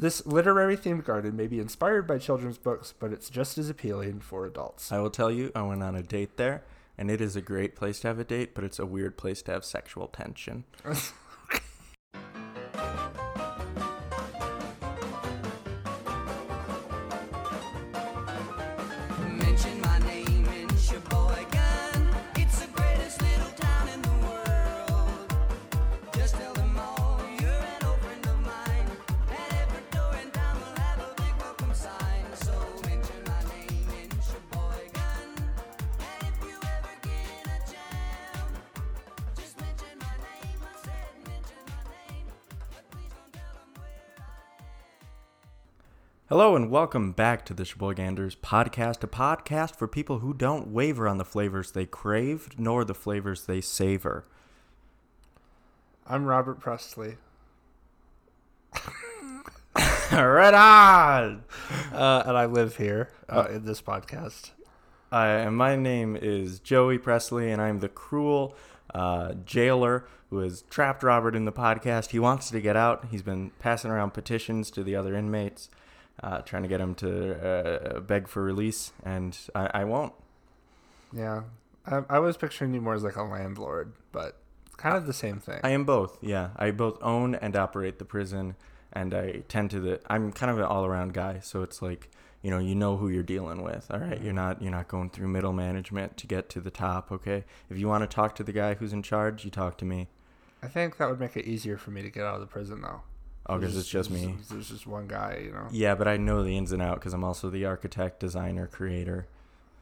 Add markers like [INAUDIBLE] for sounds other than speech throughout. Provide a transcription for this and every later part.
This literary themed garden may be inspired by children's books, but it's just as appealing for adults. I will tell you, I went on a date there, and it is a great place to have a date, but it's a weird place to have sexual tension. [LAUGHS] welcome back to the Sheboyganders podcast, a podcast for people who don't waver on the flavors they crave nor the flavors they savor. I'm Robert Presley. [LAUGHS] right on! Uh, and I live here uh, in this podcast. Uh, and my name is Joey Presley, and I'm the cruel uh, jailer who has trapped Robert in the podcast. He wants to get out. He's been passing around petitions to the other inmates, uh, trying to get him to uh, beg for release, and I, I won't. Yeah. I, I was picturing you more as like a landlord, but it's kind of the same thing. I am both. Yeah, I both own and operate the prison, and I tend to the. I'm kind of an all-around guy, so it's like you know you know who you're dealing with. All right, you're not you're not going through middle management to get to the top. Okay, if you want to talk to the guy who's in charge, you talk to me. I think that would make it easier for me to get out of the prison, though. Oh, because it's just me. There's, there's just one guy, you know. Yeah, but I know the ins and out because I'm also the architect, designer, creator.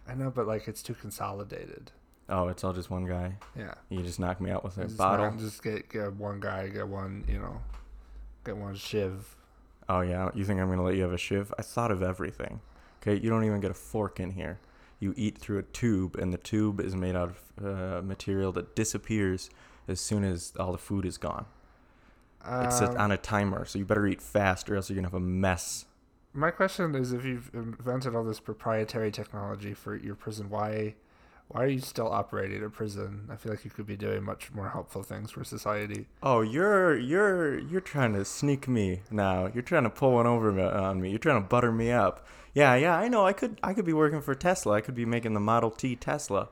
I know, but like it's too consolidated. Oh, it's all just one guy. Yeah. You just knock me out with a Just bottle. not- Just get get one guy, get one, you know, get one shiv. Oh yeah, you think I'm gonna let you have a shiv? I thought of everything. Okay, you don't even get a fork in here. You eat through a tube, and the tube is made out of uh, material that disappears as soon as all the food is gone. It's set Um, on a timer, so you better eat fast, or else you're gonna have a mess. My question is, if you've invented all this proprietary technology for your prison, why, why are you still operating a prison? I feel like you could be doing much more helpful things for society. Oh, you're you're you're trying to sneak me now. You're trying to pull one over on me. You're trying to butter me up. Yeah, yeah, I know. I could I could be working for Tesla. I could be making the Model T Tesla.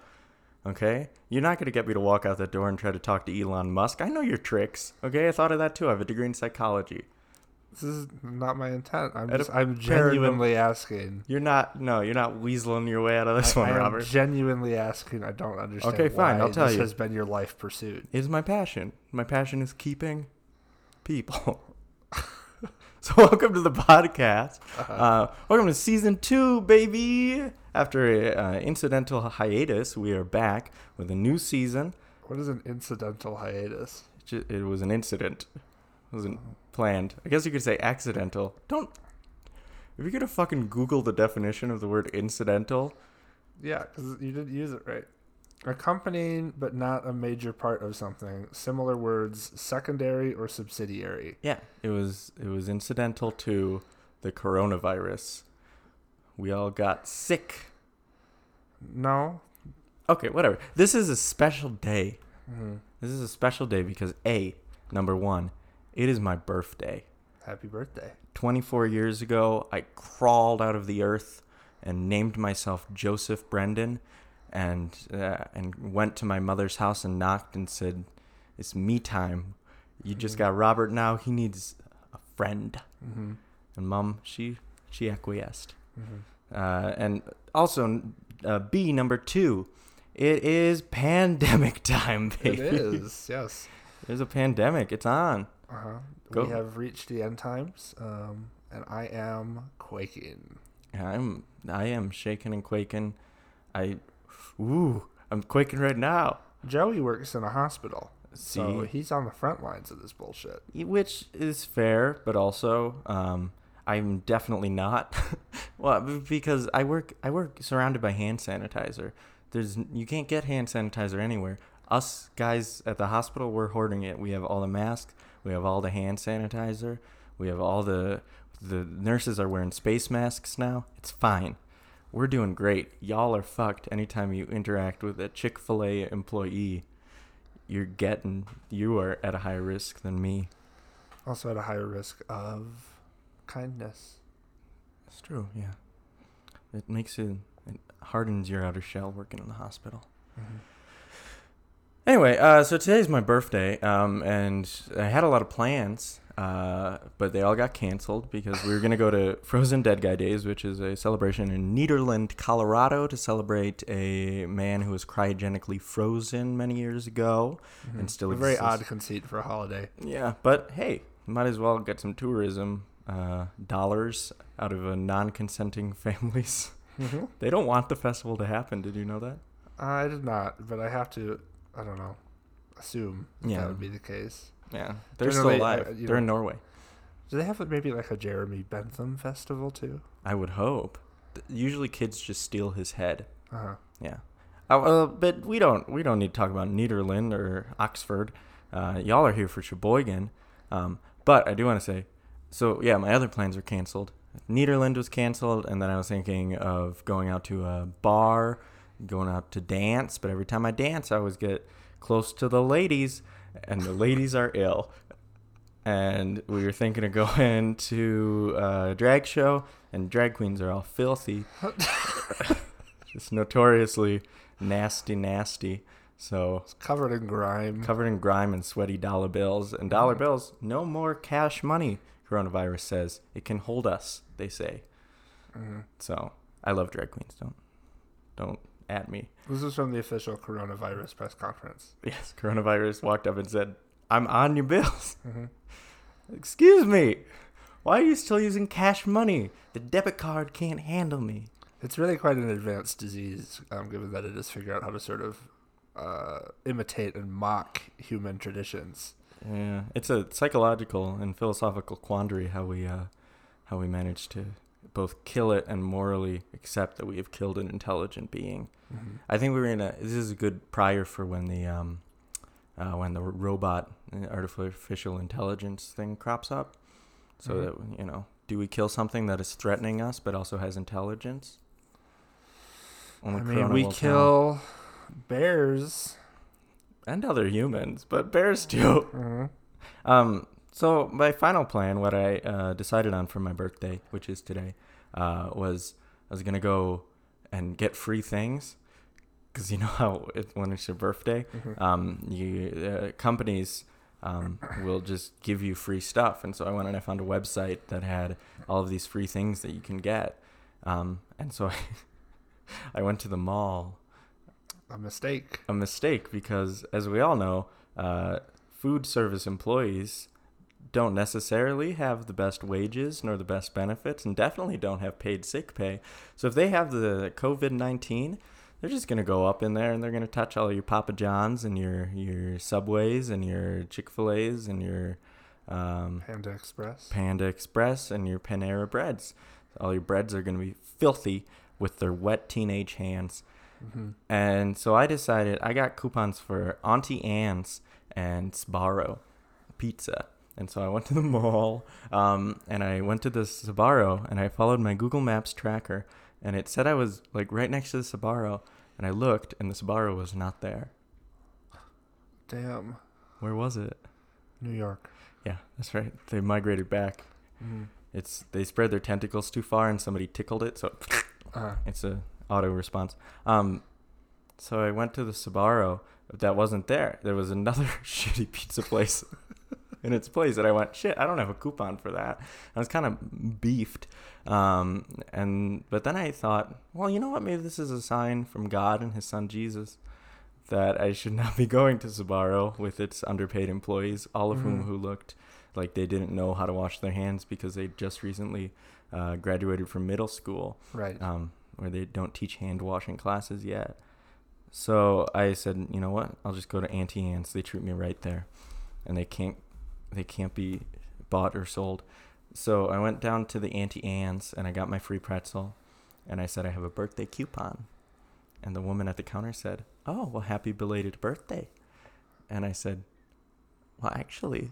Okay? You're not going to get me to walk out the door and try to talk to Elon Musk. I know your tricks. Okay? I thought of that too. I have a degree in psychology. This is not my intent. I'm just, I'm genuinely asking. You're not no, you're not weaseling your way out of this I, one, I Robert. genuinely asking. I don't understand. Okay, fine, I'll tell this you. has been your life pursuit. It is my passion. My passion is keeping people. [LAUGHS] so [LAUGHS] welcome to the podcast. Uh, welcome to season two, baby. After an uh, incidental hiatus, we are back with a new season. What is an incidental hiatus? Ju- it was an incident. It wasn't planned. I guess you could say accidental. Don't. If you're gonna fucking Google the definition of the word incidental, Yeah, because you didn't use it right. Accompanying, but not a major part of something. Similar words, secondary or subsidiary. Yeah, it was it was incidental to the coronavirus. We all got sick. No. Okay, whatever. This is a special day. hmm This is a special day because A, number 1, it is my birthday. Happy birthday. 24 years ago, I crawled out of the earth and named myself Joseph Brendan and uh, and went to my mother's house and knocked and said, "It's me time. You just Mhm. got Robert now. He needs a friend." hmm And mom, she she acquiesced. hmm Uh, and also, uh, B number two, it is pandemic [LAUGHS] time, baby. It is, yes. [LAUGHS] There's a pandemic. It's on. Uh-huh. Go. We have reached the end times, um, and I am quaking. I'm I am shaking and quaking. I, ooh, I'm quaking right now. Joey works in a hospital, See, so he's on the front lines of this bullshit. which is fair, but also, um, I'm definitely not. [LAUGHS] well, because I work I work surrounded by hand sanitizer. There's you can't get hand sanitizer anywhere. Us guys at the hospital, we're hoarding it. We have all the masks. We have all the hand sanitizer. We have all the the nurses are wearing space masks now. It's fine. We're doing great. Y'all are fucked anytime you interact with a Chick fil A employee. You're getting, you are at a higher risk than me. Also at a higher risk of kindness. It's true. Yeah. It makes it, it hardens your outer shell working in the hospital. Mm-hmm. Anyway, uh, so today's my birthday, um, and I had a lot of plans, uh, but they all got canceled because we were going to go to [LAUGHS] Frozen Dead Guy Days, which is a celebration in Nederland, Colorado, to celebrate a man who was cryogenically frozen many years ago and still a very exists. odd conceit for a holiday. Yeah, but hey, might as well get some tourism uh, dollars out of a non-consenting [LAUGHS] families. Mm-hmm. they don't want the festival to happen. Did you know that? I did not, but I have to. I don't know. Assume Yeah. that would be the case. Yeah, they're still alive. uh, they're in Norway. Do they have maybe like a Jeremy Bentham festival too? I would hope. Usually, kids just steal his head. Uh huh. Yeah. Uh, uh, but we don't. We don't need to talk about Nederland or Oxford. Uh, y'all are here for Sheboygan. Um, but I do want to say, so yeah, my other plans were canceled. Nederland was canceled, and then I was thinking of going out to a bar, going out to dance. But every time I dance, I always get close to the ladies, and the ladies are ill. And we were thinking of going [LAUGHS] to a drag show, and drag queens are all filthy, [LAUGHS] just notoriously nasty, nasty. So It's covered in grime. covered in grime and sweaty dollar bills. And dollar bills, no more cash money, coronavirus says. It can hold us, they say. hmm So I love drag queens. Don't don't at me. This is from the official coronavirus press conference. Yes, coronavirus walked up and said, I'm on your bills. Mm-hmm. [LAUGHS] Excuse me. Why are you still using cash money? The debit card can't handle me. It's really quite an advanced disease, um, given that it is figure out how to sort of uh, imitate and mock human traditions. Yeah, it's a psychological and philosophical quandary how we uh, how we manage to both kill it and morally accept that we have killed an intelligent being. Mm-hmm. I think we're in a. This is a good prior for when the um, uh, when the robot uh, artificial intelligence thing crops up. So Mhm. that you know, do we kill something that is threatening us but also has intelligence? Only I mean, we kill bears. and other humans, but bears too. Mm-hmm. Um, so my final plan, what I uh, decided on for my birthday, which is today, uh, was I was gonna go and get free things, because you know how [LAUGHS] it, when it's your birthday, Mhm. um, you uh, companies um, will just give you free stuff, and so I went and I found a website that had all of these free things that you can get, um, and so [LAUGHS] I, I went to the mall A mistake. a mistake because, as we all know, uh, food service employees don't necessarily have the best wages nor the best benefits, and definitely don't have paid sick pay. So if they have the COVID nineteen, they're just gonna go up in there and they're gonna touch all your Papa Johns and your your Subways and your Chick Fil A's and your um, Panda Express. Panda Express and your Panera breads. All your breads are gonna be filthy with their wet teenage hands. Mm-hmm. And so I decided I got coupons for Auntie Anne's and Sbarro pizza. And so I went to the [LAUGHS] mall um, and I went to the Sbarro and I followed my Google Maps tracker and it said I was like right next to the Sbarro and I looked and the Sbarro was not there. Damn. Where was it? New York. Yeah, that's right. They migrated back. Mm-hmm. It's they spread their tentacles too far and somebody tickled it, so [LAUGHS] Uh, It's a auto response. Um, so I went to the but that wasn't there. There was another [LAUGHS] shitty pizza place in its place, and I went, shit, I don't have a coupon for that. I was kind of beefed, um, and but then I thought, well, you know what? Maybe this is a sign from God and His Son Jesus that I should [LAUGHS] not be going to Sbarro with its underpaid employees, all of whom Mhm. who looked like they didn't know how to wash their hands because they just recently uh, graduated from middle school right. um, where they don't teach hand washing classes yet. So I said, you know what? I'll just go to Auntie Anne's. They treat me right there, and they can't they can't be bought or sold. So I went down to the Auntie Anne's and I got my free pretzel, and I said I have a birthday coupon, and the woman at the counter said, "Oh, well, happy belated birthday," and I said, "Well, actually,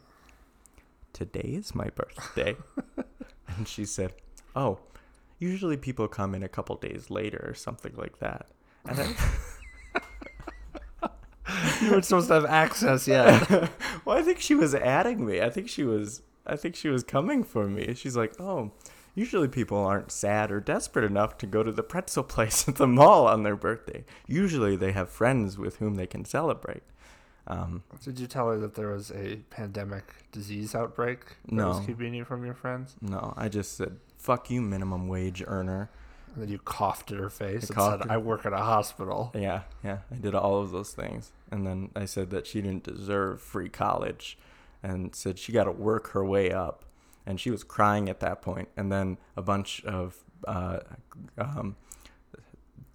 today is my birthday," [LAUGHS] and she said, "Oh." Usually people come in a couple days later or something like that. And I, [LAUGHS] you weren't supposed to have access yet. [LAUGHS] well, I think she was adding me. I think she was I think she was coming for me. She's like, "Oh, usually people aren't sad or desperate enough to go to the pretzel place at the mall on their birthday. Usually they have friends with whom they can celebrate." Um, Did you tell her that there was a pandemic disease outbreak that No. was keeping you from your friends? no, I just said, "Fuck you, minimum wage earner." And then you coughed in her face I and said, "I work at a hospital." Yeah, yeah, I did all of those things. And then I said that she didn't deserve free college and said she got to work her way up. And she was crying at that point. And then a bunch of uh, um,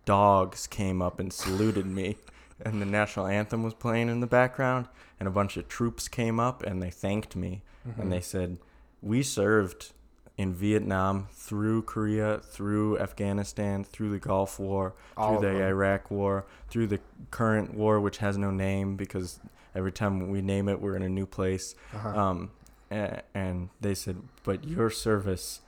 dogs came up and saluted me. [LAUGHS] And the national anthem was playing in the background. And a bunch of troops came up and they thanked me. Mm-hmm. And they said, We served in Vietnam, through Korea, through Afghanistan, through the Gulf War, All through the them. Iraq War, through the current war, which has no name because every time we name it, we're in a new place. Uh-huh. Um, and, and they said, but your service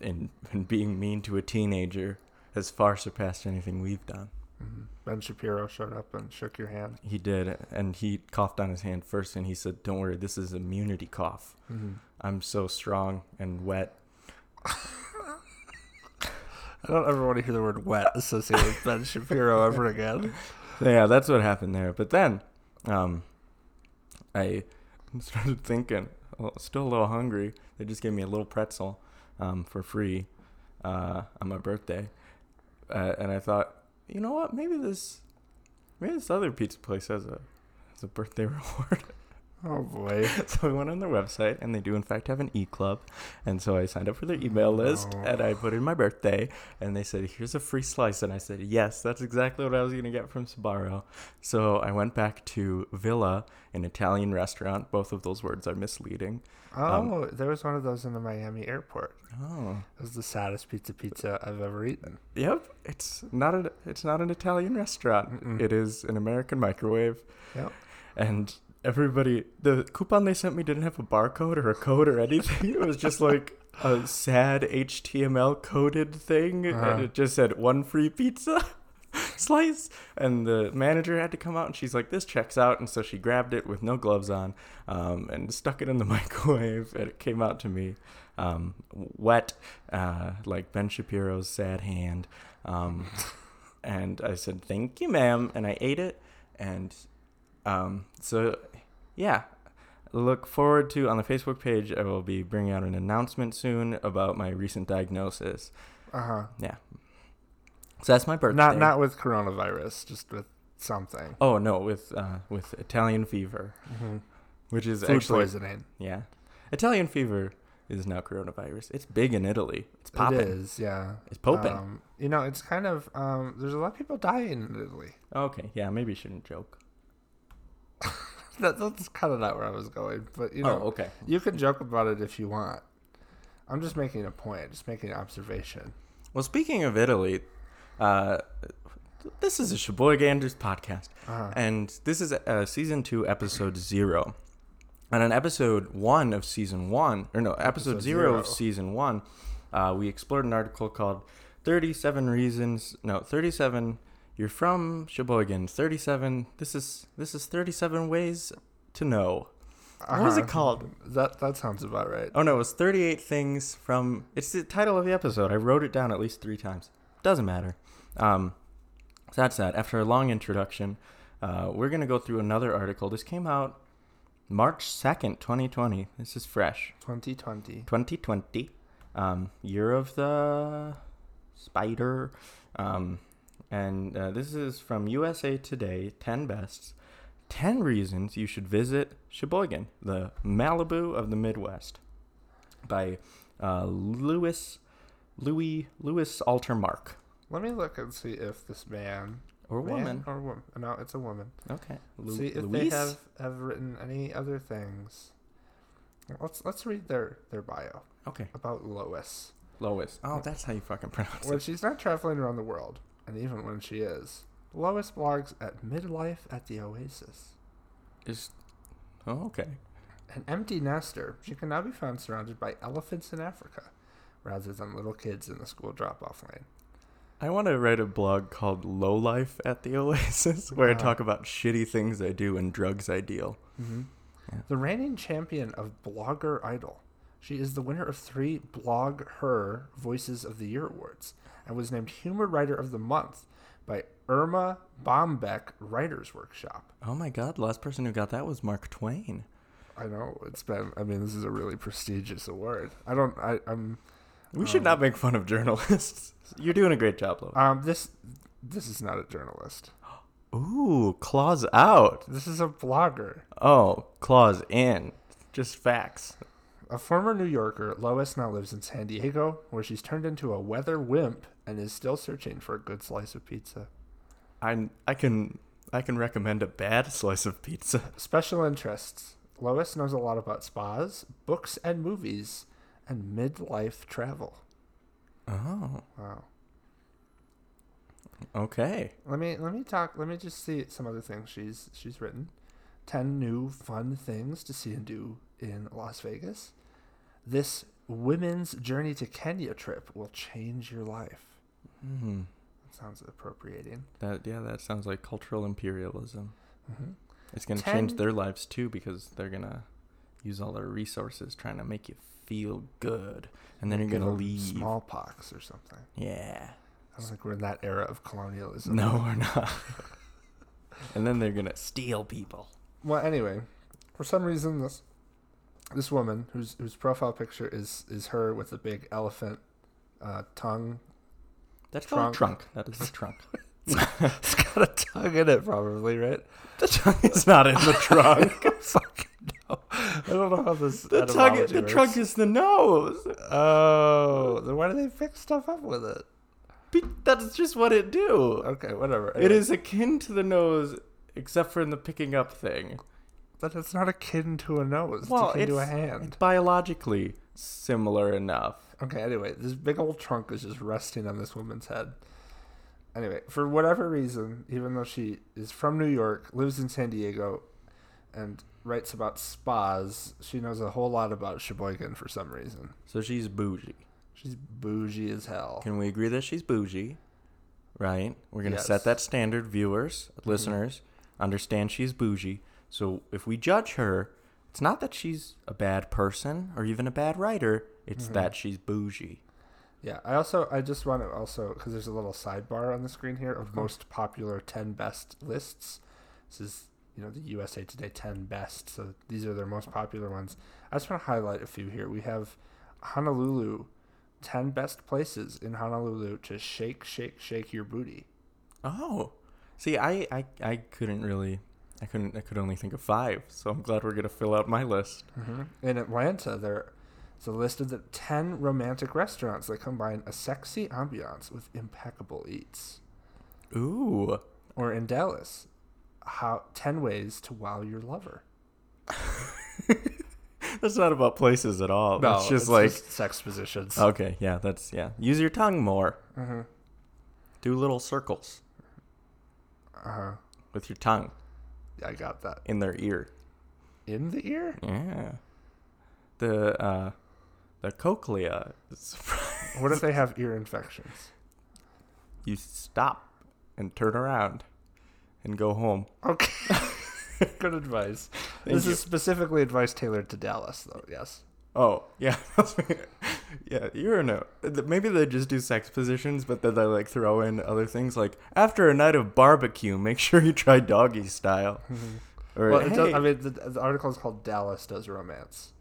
in, in being mean to a teenager has far surpassed anything we've done. Mhm. Ben Shapiro showed up and shook your hand. He did, and he coughed on his hand first, and he said, "Don't worry, this is immunity cough. Mm-hmm. I'm so strong and wet." I don't ever want to hear the word "wet" associated with Ben Shapiro ever again. Yeah, that's what happened there. But then, um, I started thinking, well, still a little hungry. They just gave me a little pretzel, um, for free, uh, on my birthday, uh, and I thought, you know what? Maybe this, maybe this other pizza place has a, has a birthday [LAUGHS] reward. Oh boy. [LAUGHS] so I went on their website, and they do in fact have an e club, and so I signed up for their email oh, list, No. and I put in my birthday, and they said, "Here's a free slice," and I said, "Yes, that's exactly what I was gonna get from Sbarro." So I went back to Villa, an Italian restaurant. Both of those words are misleading. Um, oh, there was one of those in the Miami airport. Oh, It was the saddest pizza pizza I've ever eaten. yep. It's not a. It's not an Italian restaurant. It is an American microwave. Yep. and everybody the coupon they sent me didn't have a barcode or a code or anything. It was just like a sad html coded thing Uh-huh. and it just said one free pizza [LAUGHS] slice. And the manager had to come out and she's like this checks out. And so she grabbed it with no gloves on um, and stuck it in the [LAUGHS] microwave and it came out to me um, wet uh, like ben shapiro's sad hand um, [LAUGHS] and i said thank you ma'am. And i ate it and um, so, yeah, look forward to on the Facebook page. I will be bringing out an announcement soon about my recent diagnosis. Uh huh. Yeah. So that's my birthday. Not not with coronavirus, just with something. Oh no, with uh, with Italian fever, Mm-hmm. which is Food actually poisoning. yeah, Italian fever is now coronavirus. It's big in Italy. It's popping. It is, yeah. It's popping. Um, you know, it's kind of um, there's a lot of people dying in Italy. okay, yeah, maybe you shouldn't joke. That, that's kind of not where I was going, but you know, oh, okay. you can joke about it if you want. I'm just making a point, just making an observation. Well, speaking of Italy, uh, this is a Sheboyganders podcast. Uh-huh. and this is uh, season two, episode zero. And on episode one of season one, or no, episode, Episode zero, of season one, uh, we explored an article called 37 Reasons, no, 37, you're from Sheboygan, 37, this is, this is 37 Ways to Know. What was it Uh-huh. called? That that sounds about right. Oh no, it was 38 things from, it's the title of the episode. I wrote it down at least three times. Doesn't matter. Um, so that's that. After a long introduction, uh, we're going to go through another article. This came out March 2nd, 2020. This is fresh. 2020. 2020. Um, year of the spider. Um, and uh, this is from USA Today 10 Bests. 10 reasons you should visit Sheboygan, the Malibu of the Midwest, by uh, Louis Louis Louis Alter Mark Let me look and see if this man, or man woman. or woman. No, it's a woman. Okay, Lu- see if Luis? they have have written any other things. Let's let's read their their bio Okay, about Lois. Lois. Oh, that's how you fucking pronounce When it. she's not traveling around the world, and even when she is, Lois blogs at Midlife at the Oasis. Is oh okay. An empty nester, she can now be found surrounded by elephants in Africa, rather than little kids in the school drop-off lane. I want to write a blog called Low Life at the Oasis, [LAUGHS] where I Uh-huh. talk about shitty things I do and drugs I deal. Mm-hmm. Yeah. The reigning champion of Blogger Idol. She is the winner of three Blog Her Voices of the Year awards and was named Humor Writer of the Month by Erma Bombeck Writers Workshop. Oh my God! The last person who got that was Mark Twain. I know it's been. I mean, this is a really prestigious award. I don't. I, I'm. We should Um, not make fun of journalists. [LAUGHS] You're doing a great job, Lois. Um. This. This is not a journalist. [GASPS] Ooh, claws out. This is a blogger. Oh, claws in. Just facts. A former New Yorker, Lois now lives in San Diego, where she's turned into a weather wimp and is still searching for a good slice of pizza. I I can I can recommend a bad slice of pizza. [LAUGHS] Special interests. Lois knows a lot about spas, books and movies, and midlife travel. Oh, Wow. okay. Let me let me talk. Let me just see some other things she's she's written. Ten new fun things to see and do in Las Vegas. This women's journey to Kenya trip will change your life. Hmm. That sounds appropriating. That yeah, that sounds like cultural imperialism. hmm It's gonna Ten- change their lives too because they're gonna use all their resources trying to make you feel good, and then you're gonna leave. smallpox or something. Yeah. I don't think we're in that era of colonialism. No, we're [LAUGHS] not. and then they're gonna steal people. Well, anyway, for some reason this this woman whose whose profile picture is is her with a big elephant uh, tongue. That's Trunk. called trunk. That is the trunk. [LAUGHS] it's got a tongue in it, probably, right? the tongue is not in the trunk. [LAUGHS] Fucking no. I don't know how this. The tongue. The works. trunk is the nose. Oh, then why do they fix stuff up with it? Be- That's just what it do. Okay, whatever. It Anyway, is akin to the nose, except for in the picking up thing. but it's not akin to a nose. Well, it's akin to a hand. it's- hand. Biologically similar enough. Okay, anyway, this big old trunk is just resting on this woman's head. Anyway, for whatever reason, even though she is from New York, lives in San Diego, and writes about spas, she knows a whole lot about Sheboygan for some reason. So she's bougie. She's bougie as hell. Can we agree that she's bougie? Right? We're going to Yes. set that standard, viewers, mm-hmm. listeners, understand she's bougie. So if we judge her, it's not that she's a bad person or even a bad writer, it's Mhm. that she's bougie. Yeah, I also I just want to also because there's a little sidebar on the screen here of most popular 10 best lists. This is you know the USA Today 10 best, so these are their most popular ones. I just want to highlight a few here. We have Honolulu, 10 best places in Honolulu to shake, shake, shake your booty. Oh. See, I, I, I couldn't really, I couldn't, I could only think of five. So I'm glad we're going to fill out my list. Mm-hmm. In Atlanta, there is a list of the 10 romantic restaurants that combine a sexy ambiance with impeccable eats. Ooh. Or in Dallas, how 10 ways to wow your lover. [LAUGHS] That's not about places at all. No, it's just like, sex positions. okay, yeah, that's, yeah. Use your tongue more. Uh-huh. Do little circles Uh-huh. with your tongue I got that. in their ear. In the ear? Yeah. The, uh, the cochlea. is- What if they have ear infections? you stop and turn around and go home. Okay. [LAUGHS] Good advice. Thank this you. is specifically advice tailored to Dallas, though. Yes. Oh, yeah. [LAUGHS] [LAUGHS] yeah, you're a. Maybe they just do sex positions, but then they like throw in other things like after a night of barbecue, make [LAUGHS] sure you try doggy style. Or, well, it does, I mean, the, the article is called Dallas Does Romance.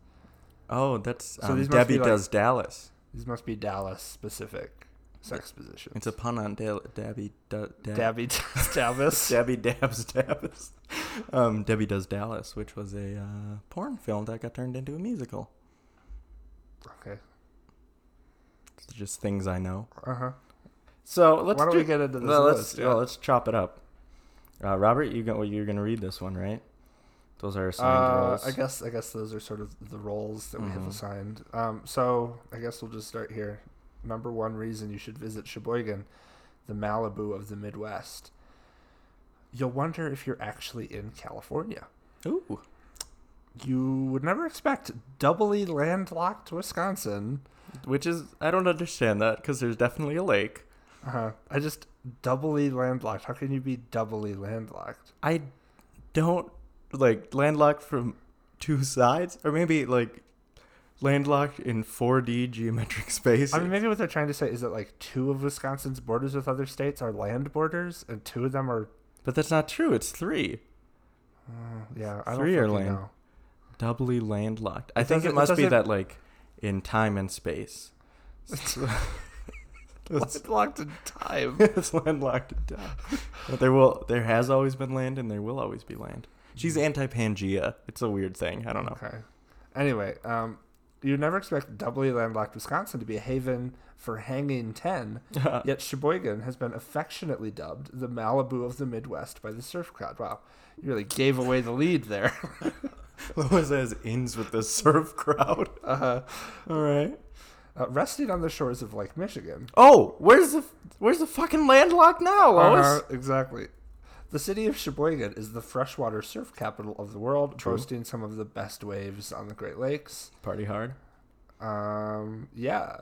oh, that's So um, Debbie be, like- does Dallas. These must be Dallas specific sex positions. It's a pun on Debbie. Du- Dab- Dabby does [LAUGHS] Dallas. Debbie dabs Dallas. Um, Debbie does Dallas, which was a uh, porn film that got turned into a musical. okay. It's just things I know. Uh huh. So let's Why don't do- we get into this well, let's list? well, let's chop it up. Uh, Robert, you go, you're going to read this one, right? Those are assigned Uh, roles. I guess I guess those are sort of the roles that we have Mhm. assigned. Um, so I guess we'll just start here. Number one reason you should visit Sheboygan, the Malibu of the Midwest. You'll wonder if you're actually in California. Ooh, You would never expect doubly landlocked Wisconsin. which is I don't understand that because there's definitely a lake. Uh, I just doubly landlocked. How can you be doubly landlocked? I don't like landlocked from two sides, or maybe like landlocked in 4D geometric [LAUGHS] space. I mean, maybe what they're trying to say is that like two of Wisconsin's borders with other states are land borders, and two of them are. but that's not true. It's three. Uh, yeah, I Three don't are land. know. Doubly landlocked. I It think it it must be that like in time and space. It's [LAUGHS] [LAUGHS] locked in time. [LAUGHS] it's landlocked in time. But there will there has always been land and there will always be land. She's anti Pangea. It's a weird thing. I don't know. Okay. Anyway, um, you'd never expect doubly landlocked Wisconsin to be a haven for hanging ten, yet Sheboygan has been affectionately dubbed the Malibu of the Midwest by the surf crowd. Wow, really gave away the lead there. Lois says ins with the surf crowd. Uh-huh. All right. uh, resting on the shores of Lake Michigan. Oh, where's the where's the fucking landlocked now, Lois? Uh-huh, exactly. The city of Sheboygan is the freshwater surf capital of the world, True. boasting some of the best waves on the Great Lakes. Party hard. Um, yeah.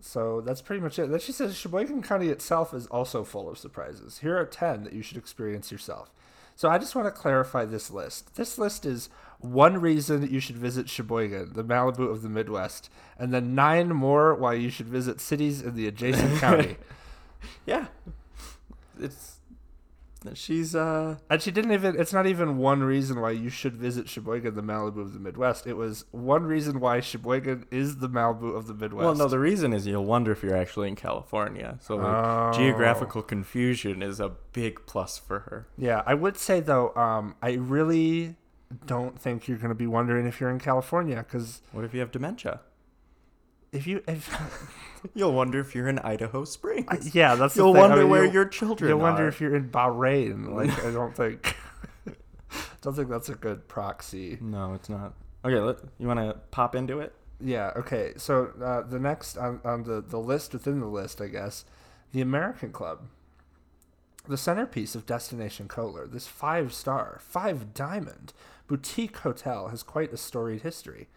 So that's pretty much it. Then she says Sheboygan County itself is also full of surprises. Here are 10 that you should experience yourself. So I just want to clarify this list. This list is one reason that you should visit Sheboygan, the Malibu of the Midwest, and then nine more why you should visit cities in the adjacent [LAUGHS] county. Yeah. It's she's uh And she didn't even, it's not even one reason why you should visit Sheboygan, the Malibu of the Midwest. It was one reason why Sheboygan is the Malibu of the Midwest. well no the reason is you'll wonder if you're actually in California. So like, Oh. geographical confusion is a big plus for her. Yeah, I would say though, um, I really don't think you're going to be wondering if you're in California because What if you have dementia? If you, if, [LAUGHS] You'll wonder if you're in Idaho Springs. I- yeah, that's You'll thing. I wonder mean, where you'll- your children are. You'll wonder if you're in Bahrain. Like, I don't think, [LAUGHS] [LAUGHS] don't think that's a good proxy. No, it's not. Okay, let, you want to pop into it? Yeah. Okay. So uh, the next on, on the the list within the list, I guess, the American Club. The centerpiece of Destination Kohler, this five star, five diamond boutique hotel has quite a storied history.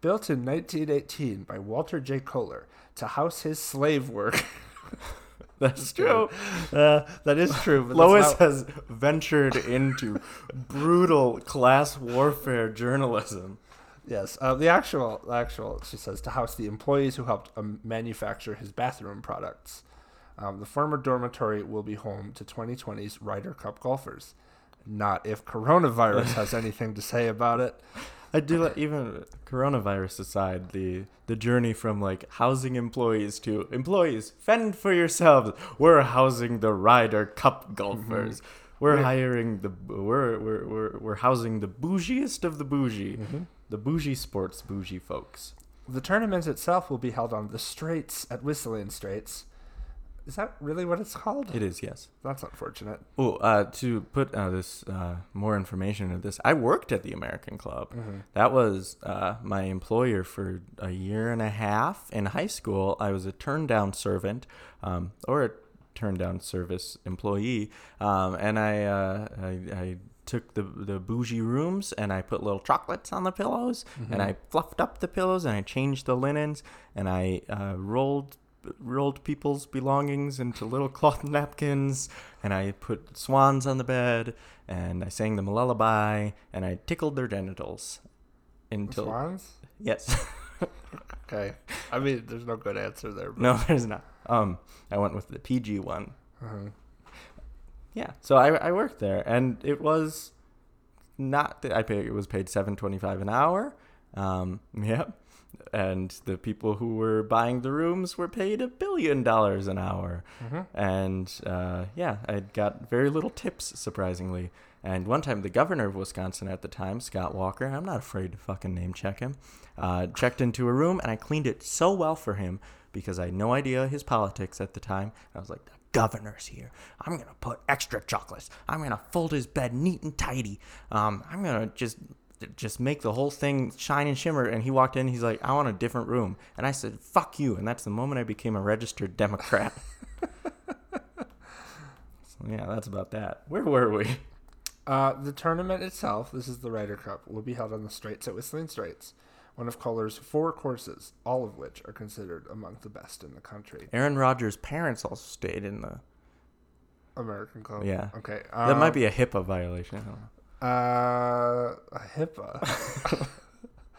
Built in 1918 by Walter J. Kohler to house his slave work. [LAUGHS] That's true. Uh, that is true. But Lois not- has ventured into brutal class warfare journalism. Yes, uh, the actual, actual, she says, to house the employees who helped um, manufacture his bathroom products. Um, the former dormitory will be home to 2020's Ryder Cup golfers. Not if coronavirus [LAUGHS] has anything to say about it. I do like, even coronavirus aside, the the journey from like housing employees to employees fend for yourselves. We're housing the Ryder Cup golfers. Mm-hmm. We're Right. hiring the we're, we're we're we're housing the bougiest of the bougie, mm-hmm. the bougie sports bougie folks. The tournament itself will be held on the Straits at Whistling Straits. Is that really what it's called? It is yes. That's unfortunate. Oh, uh, to put uh, this uh, more information into this, I worked at the American Club. That was uh, my employer for a year and a half in high school. I was a turn down servant, um, or a turn down service employee, um, and I, uh, I I took the the bougie rooms and I put little chocolates on the pillows and I fluffed up the pillows and I changed the linens and I uh, rolled rolled people's belongings into little cloth [LAUGHS] napkins and I put swans on the bed and I sang them a lullaby and I tickled their genitals until Swans? yes [LAUGHS] Okay. I mean, there's no good answer there. But, no [LAUGHS] there's not um I went with the PG one Uh-huh. yeah so I, I worked there and it was not that I paid it was paid seven twenty five an hour um yep and the people who were buying the rooms were paid a billion dollars an hour Mhm. and uh, yeah, I got very little tips, surprisingly. And one time, the governor of Wisconsin at the time, Scott Walker, I'm not afraid to fucking name check him, uh, checked into a room, and I cleaned it so well for him because I had no idea his politics at the time. I was like, the governor's here. I'm gonna put extra chocolates. I'm gonna fold his bed neat and tidy. Um, I'm gonna just just make the whole thing shine and shimmer. And he walked in, he's like, I want a different room. And I said, fuck you. And that's the moment I became a registered Democrat. [LAUGHS] so, yeah, that's about that. Where were we? Uh, the tournament itself, this is the Ryder Cup, will be held on the Straits at Whistling Straits, one of Kohler's four courses, all of which are considered among the best in the country. Aaron Rodgers' parents also stayed in the. American Club. Yeah. Okay. That might um, be a HIPAA violation. I don't know. Uh, a HIPAA.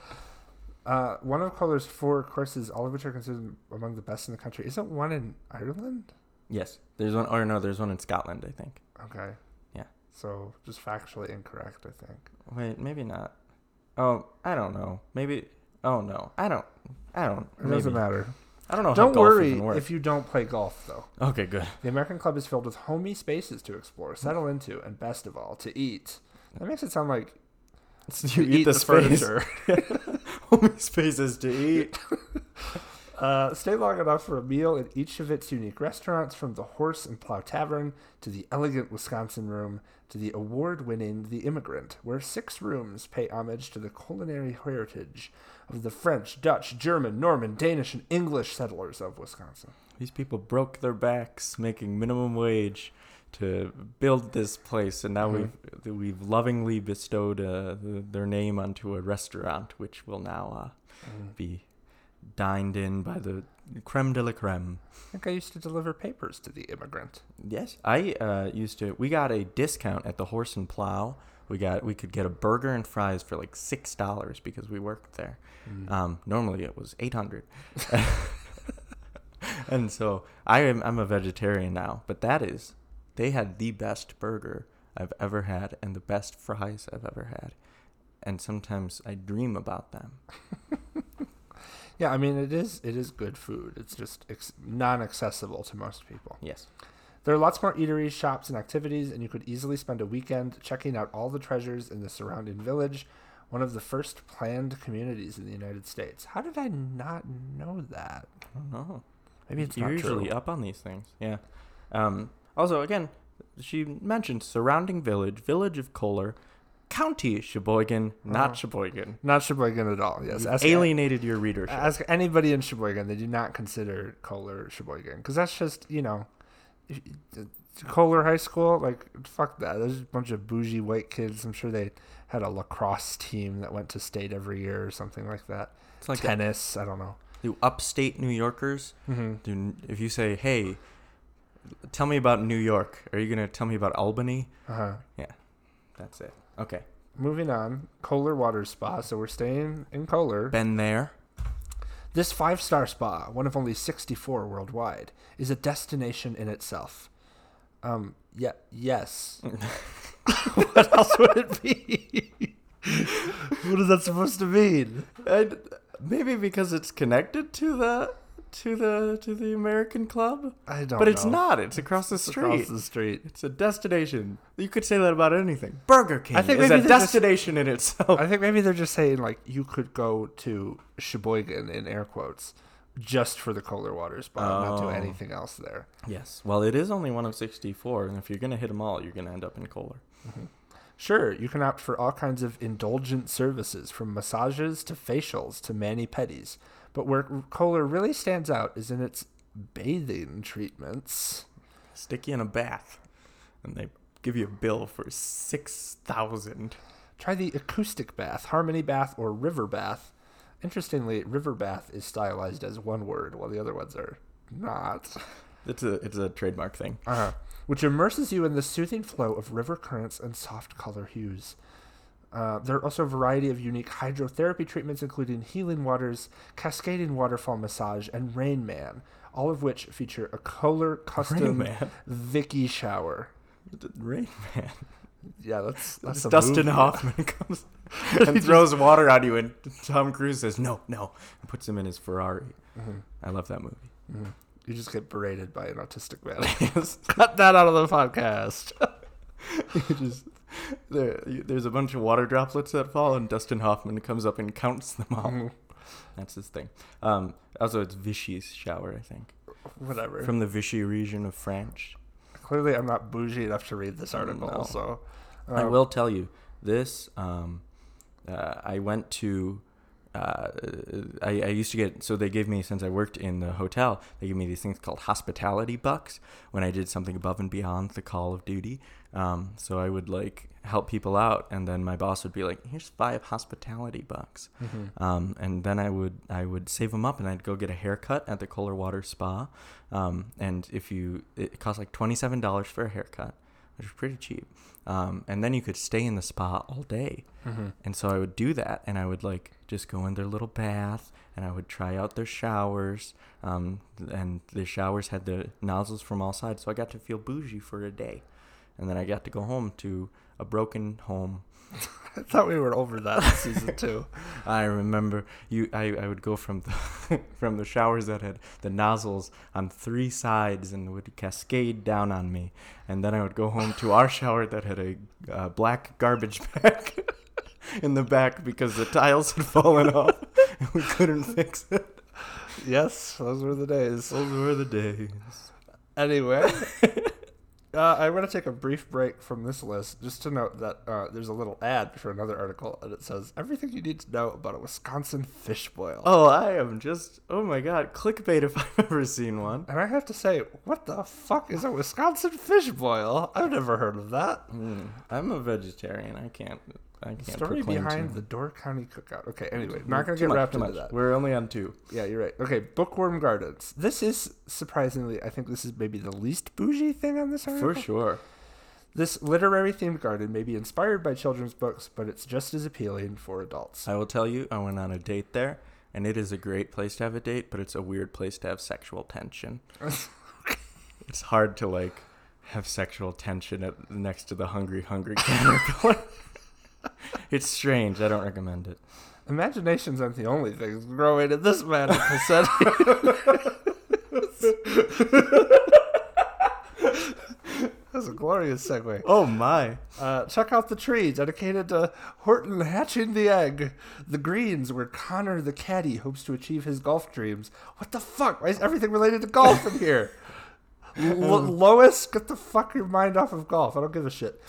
[LAUGHS] uh, one of Kohler's four courses, all of which are considered among the best in the country, isn't one in Ireland? Yes, there's one. Or no, there's one in Scotland, I think. Okay. Yeah. So just factually incorrect, I think. Wait, maybe not. Oh, I don't know. Maybe. Oh no, I don't. I don't. It doesn't matter. I don't know. Don't golf worry if you don't play golf, though. Okay, good. The American Club is filled with homey spaces to explore, settle into, and best of all, to eat. That makes it sound like [LAUGHS] you eat the, space. furniture. [LAUGHS] [LAUGHS] Homey spaces to eat. Uh, stay long enough for a meal at each of its unique restaurants, from the Horse and Plow Tavern to the elegant Wisconsin Room to the award-winning The Immigrant, where six rooms pay homage to the culinary heritage of the French, Dutch, German, Norman, Danish, and English settlers of Wisconsin. These people broke their backs making minimum wage to build this place, and now Mhm. we've we've lovingly bestowed uh, their name onto a restaurant, which will now uh, be dined in by the creme de la creme. I think I used to deliver papers to The Immigrant. Yes, I uh, used to. We got a discount at the Horse and Plow. We got we could get a burger and fries for like six dollars because we worked there. Mm. Um, normally it was eight hundred. [LAUGHS] and so I am I'm a vegetarian now, but that is they had the best burger I've ever had and the best fries I've ever had. And sometimes I dream about them. [LAUGHS] Yeah, I mean it is it is good food. It's just ex- non-accessible to most people. Yes. There are lots more eateries, shops, and activities, and you could easily spend a weekend checking out all the treasures in the surrounding village, one of the first planned communities in the United States. How did I not know that? I don't know. Maybe it's You're not usually true. up on these things. Yeah. Um, also, again, she mentioned surrounding village, village of Kohler, county Sheboygan, not Uh-huh. Sheboygan. Not Sheboygan at all. Yes, ask, alienated your readership. ask anybody in Sheboygan. They do not consider Kohler Sheboygan because that's just you know, if- Kohler High School. Like fuck that. There's a bunch of bougie white kids. I'm sure they had a lacrosse team that went to state every year or something like that. it's like Tennis. I don't know. do upstate New Yorkers. Mm-hmm. Do if you say, "Hey, tell me about New York," are you gonna tell me about Albany? Uh huh. Yeah, that's it. Okay. Moving on, Kohler Water Spa. So we're staying in Kohler. Been there. This five star spa, one of only 64 worldwide, is a destination in itself. Um, yeah, yes. [LAUGHS] [LAUGHS] what else would it be? what is that supposed to mean? And maybe because it's connected to the to the to the American club, I don't but it's know. not. It's across the street. across the street. It's a destination. You could say that about anything. Burger King I think is a they're just- destination in itself. I think maybe they're just saying, like, you could go to Sheboygan, in air quotes, just for the Kohler Water Spa, and not do Oh. anything else there. yes. Well, it is only one of 64, and if you're going to hit them all, you're going to end up in Kohler. Mm-hmm. Sure, you can opt for all kinds of indulgent services, from massages to facials to mani pedis. But where Kohler really stands out is in its bathing treatments. Stick you in a bath, and they give you a bill for 6000 Try the acoustic bath, harmony bath, or river bath. Interestingly, river bath is stylized as one word, while the other ones are not. It's a, it's a trademark thing. Uh-huh. which immerses you in the soothing flow of river currents and soft color hues. Uh, there are also a variety of unique hydrotherapy treatments, including healing waters, cascading waterfall massage, and Rain Man, all of which feature a Kohler custom. Vicky shower. Rain Man. Yeah, that's that's a Dustin movie. Hoffman [LAUGHS] comes [LAUGHS] and throws water on you, and Tom Cruise says, no, no, and puts him in his Ferrari. Mhm, I love that movie. mhm. You just get berated by an autistic man. [LAUGHS] Cut that out of the podcast. You just [LAUGHS] there, there's a bunch of water droplets that fall, and Dustin Hoffman comes up and counts them all. Mhm. That's his thing. Um, also, it's Vichy's shower, I think, Whatever. from the Vichy region of France. Clearly, I'm not bougie enough to read this article. No. So, I um, will tell you this. Um, uh, I went to. Uh, I, I used to get so they gave me since I worked in the hotel they gave me these things called hospitality bucks when I did something above and beyond the call of duty. Um, so I would like help people out, and then my boss would be like, "Here's five hospitality bucks," mhm. um, and then I would I would save them up, and I'd go get a haircut at the Kohler Water Spa. Um, and if you, it costs like twenty seven dollars for a haircut. Which was pretty cheap. Um, and then you could stay in the spa all day. And so I would do that, and I would like just go in their little bath, and I would try out their showers. Um, and the showers had the nozzles from all sides, so I got to feel bougie for a day. And then I got to go home to a broken home. [LAUGHS] I thought we were over that in season [LAUGHS] two. I remember you. I, I would go from the [LAUGHS] from the showers that had the nozzles on three sides and would cascade down on me, and then I would go home to our shower that had a uh, black garbage [LAUGHS] bag in the back because the tiles had fallen off and we couldn't fix it. Yes, those were the days. Those were the days. Anyway, uh, I'm going to take a brief break from this list just to note that uh, there's a little ad for another article, and it says everything you need to know about a Wisconsin fish boil. Oh, I am just oh my god, clickbait if [LAUGHS] I've ever seen one. And I have to say, what the fuck is a Wisconsin fish boil? I've never heard of that. Mm, I'm a vegetarian. I can't. I can't. Story behind to- the Door County Cookout. Okay, anyway, not going to get wrapped into that. We're only on two. Yeah, you're right. Okay, Bookworm Gardens. This is surprisingly, I think this is maybe the least bougie thing on this article. For sure. This literary themed garden may be inspired by children's books, but it's just as appealing for adults. I will tell you, I went on a date there, and it is a great place to have a date, but it's a weird place to have sexual tension. [LAUGHS] it's hard to like have sexual tension at, next to the hungry, hungry [LAUGHS] caterpillar. [LAUGHS] it's strange. I don't recommend it. Imaginations aren't the only things growing in this magical [LAUGHS] setting. That's a glorious segue. Oh my! Uh, check out the tree dedicated to Horton hatching the egg. The greens where Connor the caddy hopes to achieve his golf dreams. What the fuck? Why is everything related to golf in here? [LAUGHS] Lo- Lois, get the fuck your mind off of golf. I don't give a shit.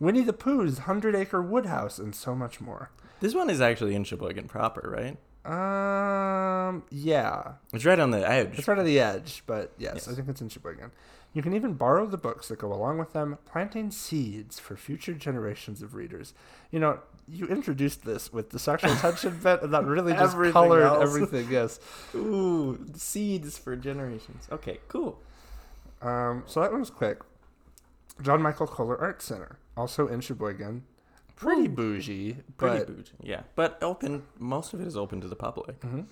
Winnie the Pooh's Hundred Acre Woodhouse and so much more. This one is actually in Sheboygan proper, right? Um, yeah, It's right on the edge. it's right on the edge, but yes, Yes. I think it's in Sheboygan. You can even borrow the books that go along with them, planting seeds for future generations of readers. You know, you introduced this with the sexual tension [LAUGHS] bit, and that really just Everything colored else. everything. Yes. [LAUGHS] Ooh, seeds for generations. Okay, cool. Um, so that one was quick. John Michael Kohler Art Center, also in Sheboygan. Pretty Ooh. bougie, Pretty but bougie. Yeah, but open. Most of it is open to the public. Mhm.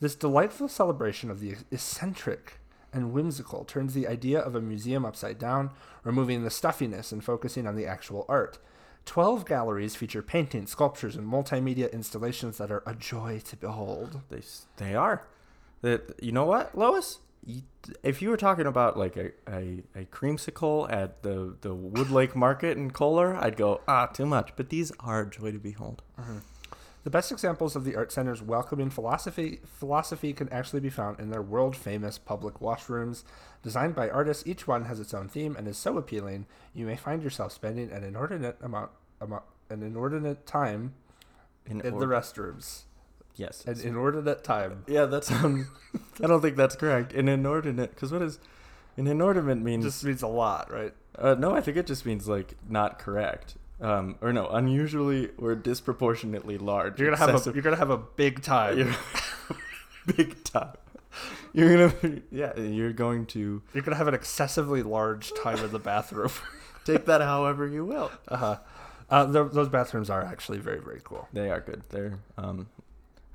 This delightful celebration of the eccentric and whimsical turns the idea of a museum upside down, removing the stuffiness and focusing on the actual art. Twelve galleries feature paintings, sculptures, and multimedia installations that are a joy to behold. They they are. That you know what, Lois? You, if you were talking about like a, a, a creamsicle at the the Wood Lake Market in Kohler, I'd go ah too much. But these are joy to behold. The best examples of the art center's welcoming philosophy philosophy can actually be found in their world famous public washrooms. Designed by artists, each one has its own theme and is so appealing you may find yourself spending an inordinate amount, amount an inordinate time In, in or- the restrooms. Yes. An inordinate time. yeah, that's um. [LAUGHS] I don't think that's correct. An inordinate, because what is an inordinate means? just means a lot, right? Uh, no, I think it just means like not correct. Um, or no, unusually or disproportionately large. You're gonna have a you're gonna have a big time. [LAUGHS] Big time. You're gonna, yeah, you're going to You're gonna have an excessively large time in the bathroom. [LAUGHS] take that however you will. uh-huh. Uh th- Those bathrooms are actually very very cool. They are good. They're, um,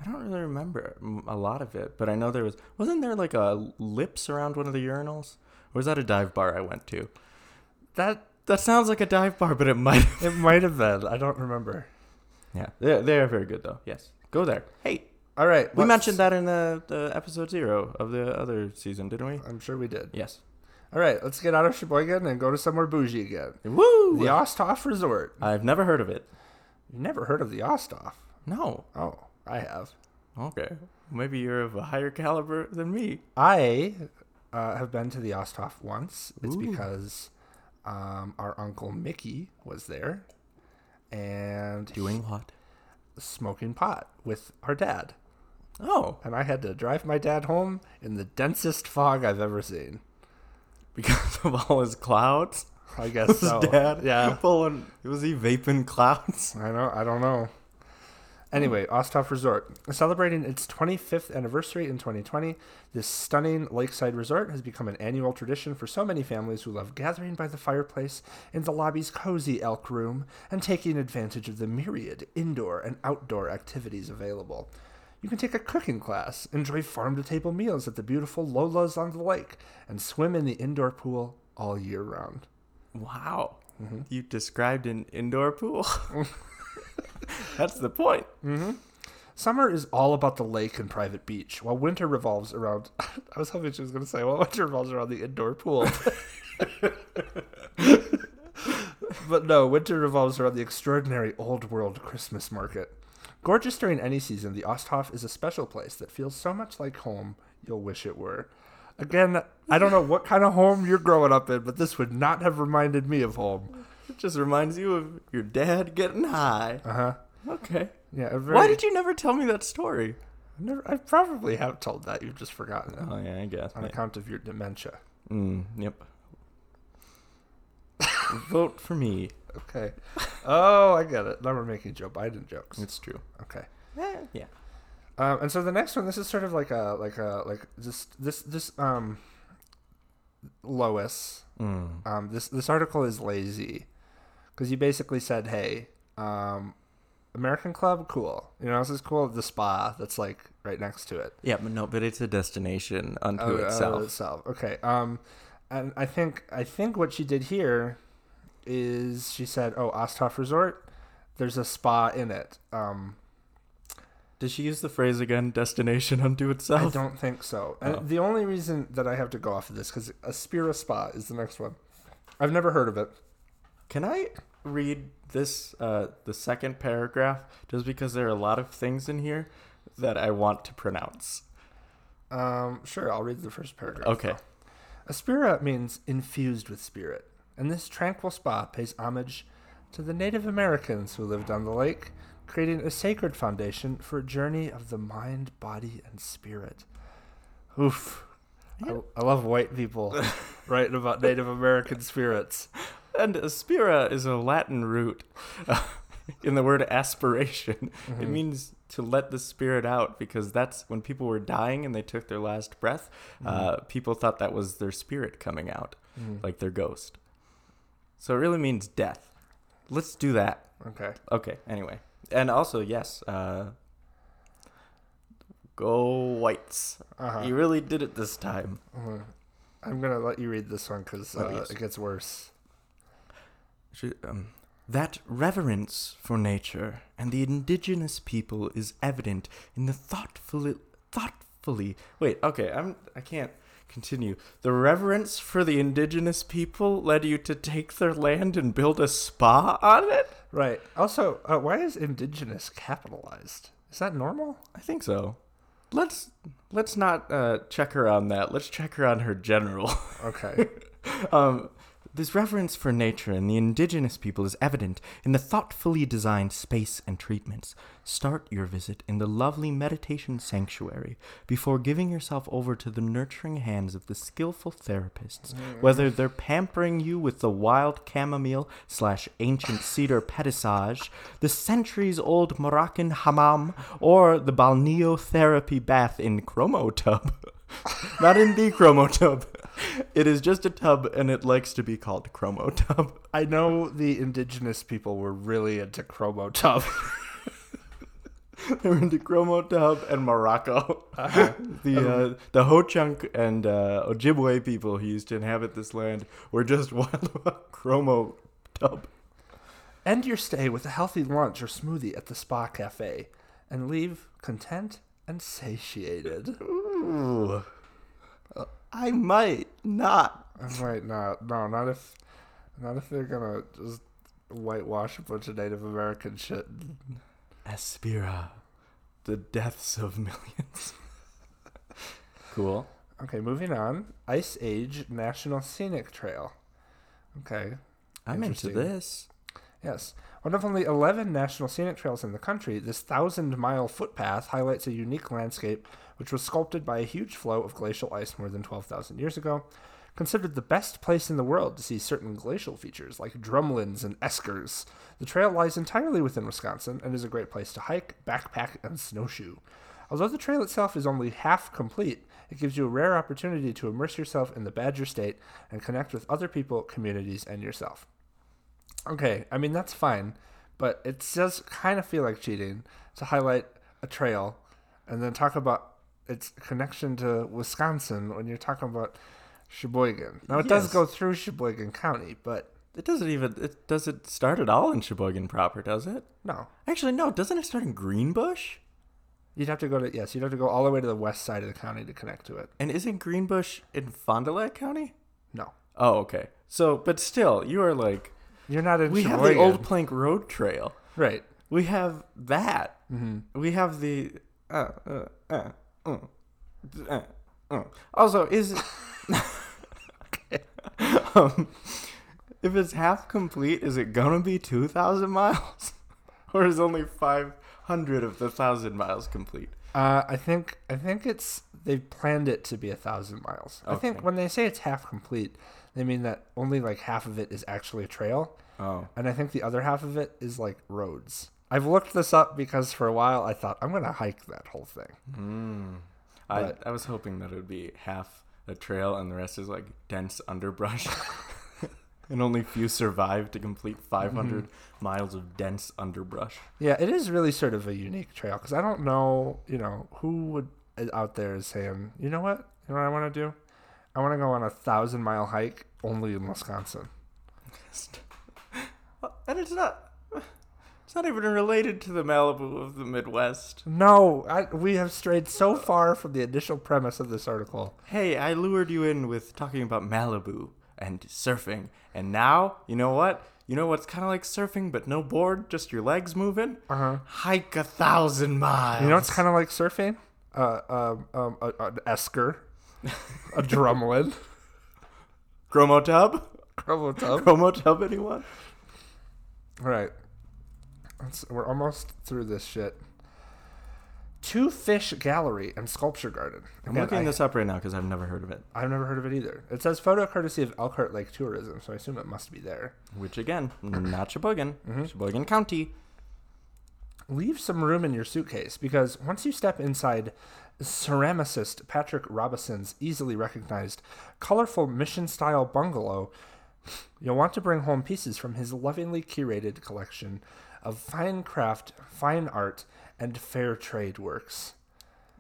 I don't really remember a lot of it, but I know there was, wasn't there like a lips around one of the urinals? Or was that a dive bar I went to? That That sounds like a dive bar, but it might. it might have been. I don't remember. yeah, they're, they're very good though. Yes, go there. Hey, All right, we mentioned that in the, the episode zero of the other season, didn't we? I'm sure we did. Yes. All right, let's get out of Sheboygan and go to somewhere bougie again. Woo! The Osthoff Resort. I've never heard of it. You've never heard of the Osthoff? No. Oh, I have. Okay. Maybe you're of a higher caliber than me. I uh, have been to the Osthoff once. It's Ooh. because um, our uncle Mickey was there and Doing what? smoking pot with our dad. Oh, And I had to drive my dad home in the densest fog I've ever seen. because [LAUGHS] of all his clouds. I guess [LAUGHS] His so. dad, Yeah. pulling. Was he vaping clouds? I know. I don't know. Anyway, Osthoff Resort. Celebrating its 25th anniversary in 2020, this stunning lakeside resort has become an annual tradition for so many families who love gathering by the fireplace in the lobby's cozy elk room and taking advantage of the myriad indoor and outdoor activities available. You can take a cooking class, enjoy farm to table meals at the beautiful Lola's on the lake, and swim in the indoor pool all year round. Wow. Mm-hmm. You described an indoor pool. [LAUGHS] [LAUGHS] That's the point. Mm-hmm. Summer is all about the lake and private beach, while winter revolves around. [LAUGHS] I was hoping she was going to say, well, winter revolves around the indoor pool. [LAUGHS] but no, winter revolves around the extraordinary old world Christmas market. Gorgeous during any season, the Osthoff is a special place that feels so much like home you'll wish it were. Again, I don't know what kind of home you're growing up in, but this would not have reminded me of home. It just reminds you of your dad getting high. Uh huh. Okay. Yeah. Very, Why did you never tell me that story? I, never, I probably have told that. You've just forgotten it Oh yeah, I guess. on account of your dementia. Mm, yep. Vote for me. Okay. Oh, I get it. Now we're making Joe Biden jokes. It's true. Okay. Eh, yeah. Um, and so the next one, this is sort of like a like a like just this this um Lois. Mm. Um, this this article is lazy because you basically said, hey, um, American Club, cool. You know, this is cool. The spa that's like right next to it. Yeah, but no, but it's a destination unto Oh, oh, itself. itself. Okay. Um, and I think I think what she did here is she said, "Oh, Osthoff Resort, there's a spa in it." Um, Did she use the phrase again? Destination unto itself. I don't think so. And Oh. the only reason that I have to go off of this because Aspira Spa is the next one. I've never heard of it. Can I read this, uh, the second paragraph, just because there are a lot of things in here that I want to pronounce? Um, sure, I'll read the first paragraph. Okay. Aspira means infused with spirit, and this tranquil spa pays homage to the Native Americans who lived on the lake, creating a sacred foundation for a journey of the mind, body, and spirit. Oof. I, I love white people [LAUGHS] writing about Native American spirits. And aspira is a Latin root in the word aspiration. It means to let the spirit out because that's when people were dying and they took their last breath. Uh, people thought that was their spirit coming out, like their ghost. So it really means death. Let's do that. Okay. Okay. Anyway, and also yes, uh, go whites. Uh-huh. You really did it this time. Uh, I'm gonna let you read this one because Oh, uh, yes. it gets worse. Should- um, that reverence for nature and the indigenous people is evident in the thoughtfully thoughtfully wait okay i'm i can't continue the reverence for the indigenous people led you to take their land and build a spa on it Right. Also, uh, why is indigenous capitalized? Is that normal? i think so let's let's not uh, check her on that let's check her on her general Okay. [LAUGHS] um, this reverence for nature and the indigenous people is evident in the thoughtfully designed space and treatments. Start your visit in the lovely meditation sanctuary before giving yourself over to the nurturing hands of the skillful therapists, mm. whether they're pampering you with the wild chamomile slash ancient [LAUGHS] cedar pedicage, the centuries old Moroccan hammam, or the balneotherapy bath in chromo tub. [LAUGHS] Not in the chromo tub. [LAUGHS] It is just a tub, and it likes to be called chromo tub. I know the indigenous people were really into chromo tub. [LAUGHS] They were into chromo tub and Morocco. [LAUGHS] the uh, the Ho Chunk and uh, Ojibwe people who used to inhabit this land were just wild about chromo tub. End your stay with a healthy lunch or smoothie at the spa cafe and leave content and satiated. Ooh. I might not. I might not. No, not if, not if they're gonna just whitewash a bunch of Native American shit. Aspira, the deaths of millions. cool. Okay, moving on. Ice Age National Scenic Trail. Okay. I'm into Interesting. this. Yes. One of only 11 national scenic trails in the country, this thousand mile footpath highlights a unique landscape which was sculpted by a huge flow of glacial ice more than 12,000 years ago. Considered the best place in the world to see certain glacial features like drumlins and eskers, the trail lies entirely within Wisconsin and is a great place to hike, backpack, and snowshoe. Although the trail itself is only half complete, it gives you a rare opportunity to immerse yourself in the Badger State and connect with other people, communities, and yourself. Okay, I mean, that's fine, but it does kind of feel like cheating to highlight a trail and then talk about its connection to Wisconsin when you're talking about Sheboygan. Now, it does go through Sheboygan County, but It doesn't even. It does it start at all in Sheboygan proper, does it? no. Actually, no. Doesn't it start in Greenbush? You'd have to go to, yes, you'd have to go all the way to the west side of the county to connect to it. And isn't Greenbush in Fond du Lac County? No. Oh, okay. So, but still, you are like You're not in we have the Old Plank Road Trail. Right. We have that. Mm-hmm. We have the. Uh, uh, uh, uh, uh, uh. Also, is [LAUGHS] um, if it's half complete, is it gonna be two thousand miles, [LAUGHS] or is only five hundred of the thousand miles complete? Uh, I think I think it's they've planned it to be a thousand miles. I think when they say it's half complete, they mean that only like half of it is actually a trail, Oh, and I think the other half of it is like roads. I've looked this up because for a while I thought I'm gonna hike that whole thing. mm. I I was hoping that it would be half a trail and the rest is like dense underbrush. [LAUGHS] And only few survive to complete 500 miles of dense underbrush. Yeah, it is really sort of a unique trail because I don't know, you know, who would out there is saying, you know what, you know what I want to do? I want to go on a thousand mile hike only in Wisconsin. [LAUGHS] And it's not. It's not even related to the Malibu of the Midwest. No, I, we have strayed so far from the initial premise of this article. Hey, I lured you in with talking about Malibu and surfing, and now you know what? You know what's kind of like surfing, but no board, just your legs moving. Uh huh. Hike a thousand miles. You know what's kind of like surfing? Uh, um, um, a, an esker, a drumlin, [LAUGHS] Chromo tub? Chromo tub. Chromo tub? Anyone? Right. Let's, we're almost through this shit. Two Fish Gallery and Sculpture Garden. I'm Again, looking I- this up right now because I've never heard of it. I've never heard of it either. It says photo courtesy of Elkhart Lake Tourism, so I assume it must be there. Which again, not Sheboygan, [CLEARS THROAT] Mhm. Sheboygan County. Leave some room in your suitcase because once you step inside ceramicist Patrick Robinson's easily recognized colorful mission style bungalow, you'll want to bring home pieces from his lovingly curated collection of fine craft, fine art, and fair trade works.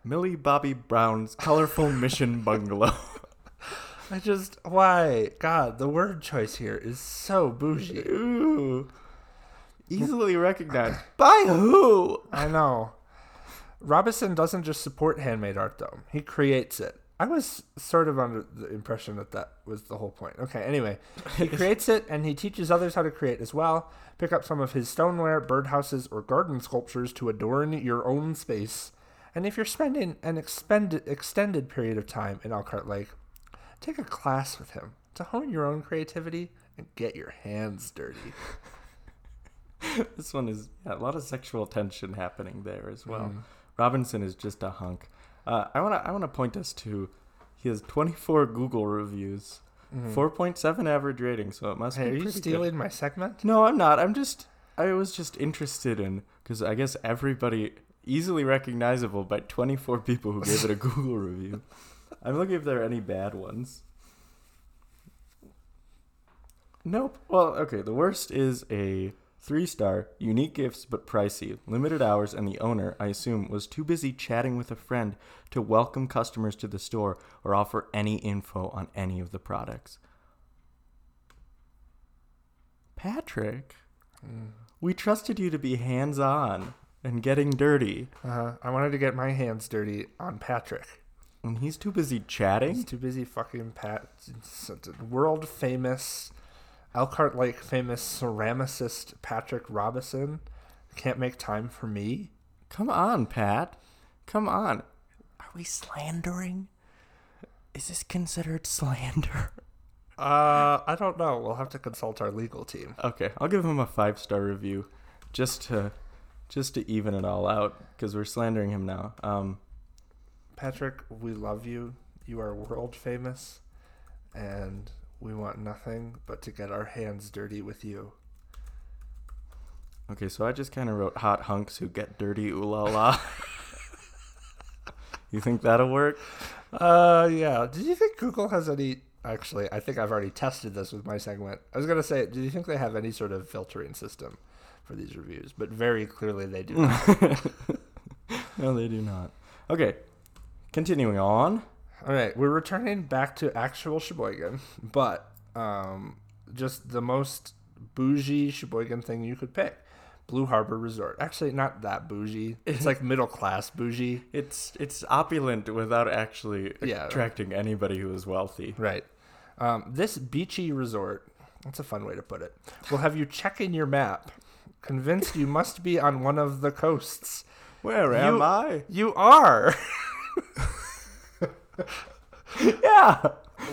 Millie Bobby Brown's colorful [LAUGHS] mission bungalow. I just, why? God, the word choice here is so bougie. Ooh. Easily recognized. [LAUGHS] By who? I know. Robinson doesn't just support handmade art though; he creates it. I was sort of under the impression that that was the whole point. Okay, anyway, [LAUGHS] he creates it and he teaches others how to create as well. Pick up some of his stoneware, birdhouses, or garden sculptures to adorn your own space. And if you're spending an expended, extended period of time in Elkhart Lake, take a class with him to hone your own creativity and get your hands dirty. [LAUGHS] This one is yeah, a lot of sexual tension happening there as well. Mm. Robinson is just a hunk. Uh, I wanna I wanna point us to he has 24 [LAUGHS] Google reviews, 4.7 average rating, so it must Mm-hmm. Hey, be are you pretty good. stealing my segment? No, I'm not. I'm just I was just interested in because I guess everybody easily recognizable by 24 [LAUGHS] people who gave it a Google review. [LAUGHS] I'm looking if there are any bad ones. Nope. Well, okay. The worst is a three star, unique gifts but pricey, limited hours, and the owner, I assume, was too busy chatting with a friend to welcome customers to the store or offer any info on any of the products. Patrick, we trusted you to be hands on and getting dirty, Uh, I wanted to get my hands dirty on Patrick. and he's too busy chatting? He's too busy fucking Pat. World famous, Elkhart Lake famous ceramicist Patrick Robinson can't make time for me. Come on, Pat. Come on. Are we slandering? Is this considered slander? Uh, I don't know. We'll have to consult our legal team. Okay, I'll give him a five star review, just to, just to even it all out, because we're slandering him now. Um, Patrick, we love you. You are world famous. and we want nothing but to get our hands dirty with you. Okay, so I just kind of wrote hot hunks who get dirty ooh la la. [LAUGHS] you think that'll work? Uh, yeah. Did you think Google has any? Actually, I think I've already tested this with my segment. I was gonna say, do you think they have any sort of filtering system for these reviews? But very clearly they do. not. [LAUGHS] no, they do not. Okay, continuing on. All right, we're returning back to actual Sheboygan, but um, just the most bougie Sheboygan thing you could pick. Blue Harbor Resort. Actually, not that bougie. It's like [LAUGHS] middle class bougie. It's it's opulent without actually Yeah. attracting anybody who is wealthy. Right. Um, this beachy resort, that's a fun way to put it, We'll have you checking your map, convinced you must be on one of the coasts. Where am I? You are! [LAUGHS] [LAUGHS] Yeah.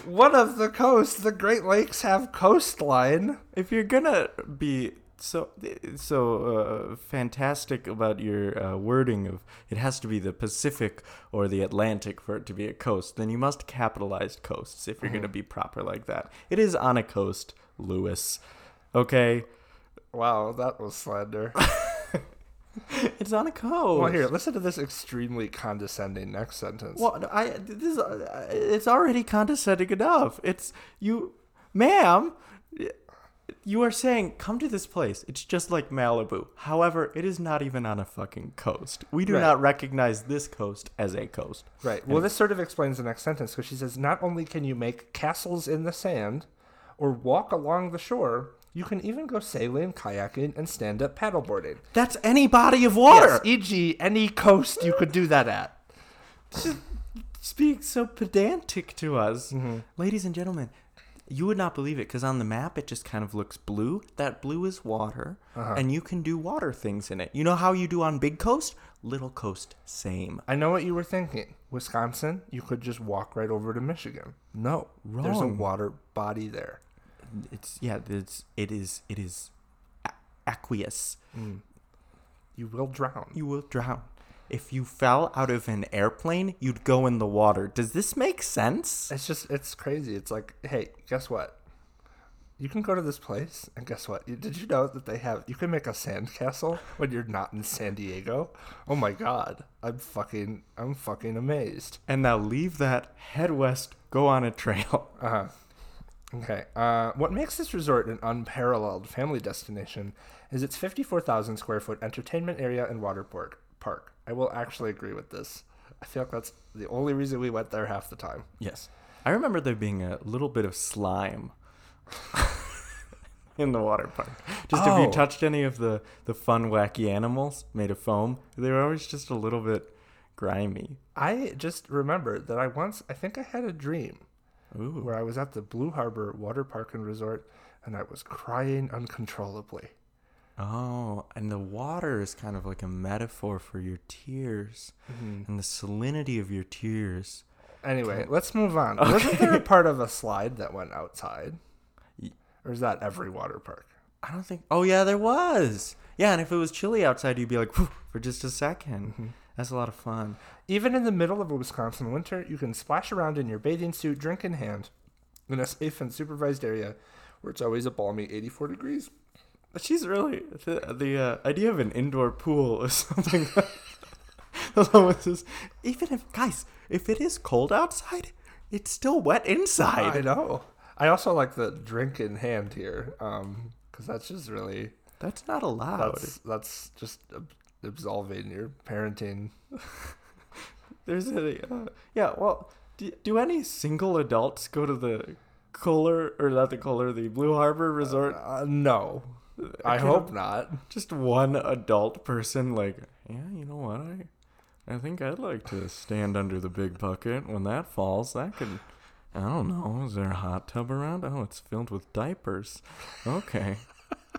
one of the coasts. The Great Lakes have coastline. If you're gonna be so so uh, fantastic about your uh, wording of it has to be the Pacific or the Atlantic for it to be a coast, then you must capitalize coasts if you're gonna be proper like that. It is on a coast, Lewis. Okay, Wow, that was slander. [LAUGHS] [LAUGHS] it's on a coast. Well, here, listen to this extremely condescending next sentence. Well, I this uh, it's already condescending enough. It's you, ma'am. You are saying come to this place. It's just like Malibu. However, it is not even on a fucking coast. We do Right. not recognize this coast as a coast. Right. Well, this sort of explains the next sentence because she says not only can you make castles in the sand or walk along the shore, you can even go sailing, kayaking, and stand up paddleboarding. That's any body of water. Yes, e.g., any coast you could do that at. Speak so pedantic to us, Mm-hmm. ladies and gentlemen. You would not believe it because on the map it just kind of looks blue. That blue is water, Uh-huh. and you can do water things in it. You know how you do on big coast, little coast, same. I know what you were thinking. Wisconsin, you could just walk right over to Michigan. No, Wrong. there's a water body there. It's yeah, it's it is it is aqueous. You will drown. You will drown. If you fell out of an airplane, you'd go in the water. Does this make sense? It's just, it's crazy. It's like, hey, guess what? You can go to this place, and guess what? Did you know that they have? You can make a sandcastle when you're not in San Diego. Oh my god, I'm fucking, I'm fucking amazed. And now leave that, head west, go on a trail. Uh huh. Okay. Uh, what makes this resort an unparalleled family destination is its 54,000 square foot entertainment area and water park. I will actually agree with this. I feel like that's the only reason we went there half the time. Yes. I remember there being a little bit of slime [LAUGHS] in the water park. Just if Oh. you touched any of the, the fun, wacky animals made of foam, they were always just a little bit grimy. I just remember that I once, I think I had a dream Ooh. where I was at the Blue Harbor Water Park and Resort and I was crying uncontrollably. Oh, and the water is kind of like a metaphor for your tears mm-hmm. and the salinity of your tears. Anyway, let's move on. Wasn't there a [LAUGHS] part of a slide that went outside? Or is that every water park? I don't think. Oh yeah, there was. Yeah, and if it was chilly outside, you'd be like, for just a 2nd That's a lot of fun. Even in the middle of a Wisconsin winter, you can splash around in your bathing suit, drink in hand, in a safe and supervised area where it's always a balmy 84 degrees. She's really the the uh, idea of an indoor pool is [LAUGHS] something. That, [LAUGHS] with even if guys, if it is cold outside, it's still wet inside. I know. I also like the drink in hand here, um, because that's just really That's not allowed. that's that's just absolving your parenting. [LAUGHS] There's a uh, yeah. Well, do, do any single adults go to the Kohler or not the Kohler, the Blue Harbor Resort? Uh, no, I Can- hope not. Just one adult person, like, yeah, you know what? I, I think I'd like to stand under the big bucket when that falls. That could, I don't know. Is there a hot tub around? Oh, it's filled with diapers. Okay.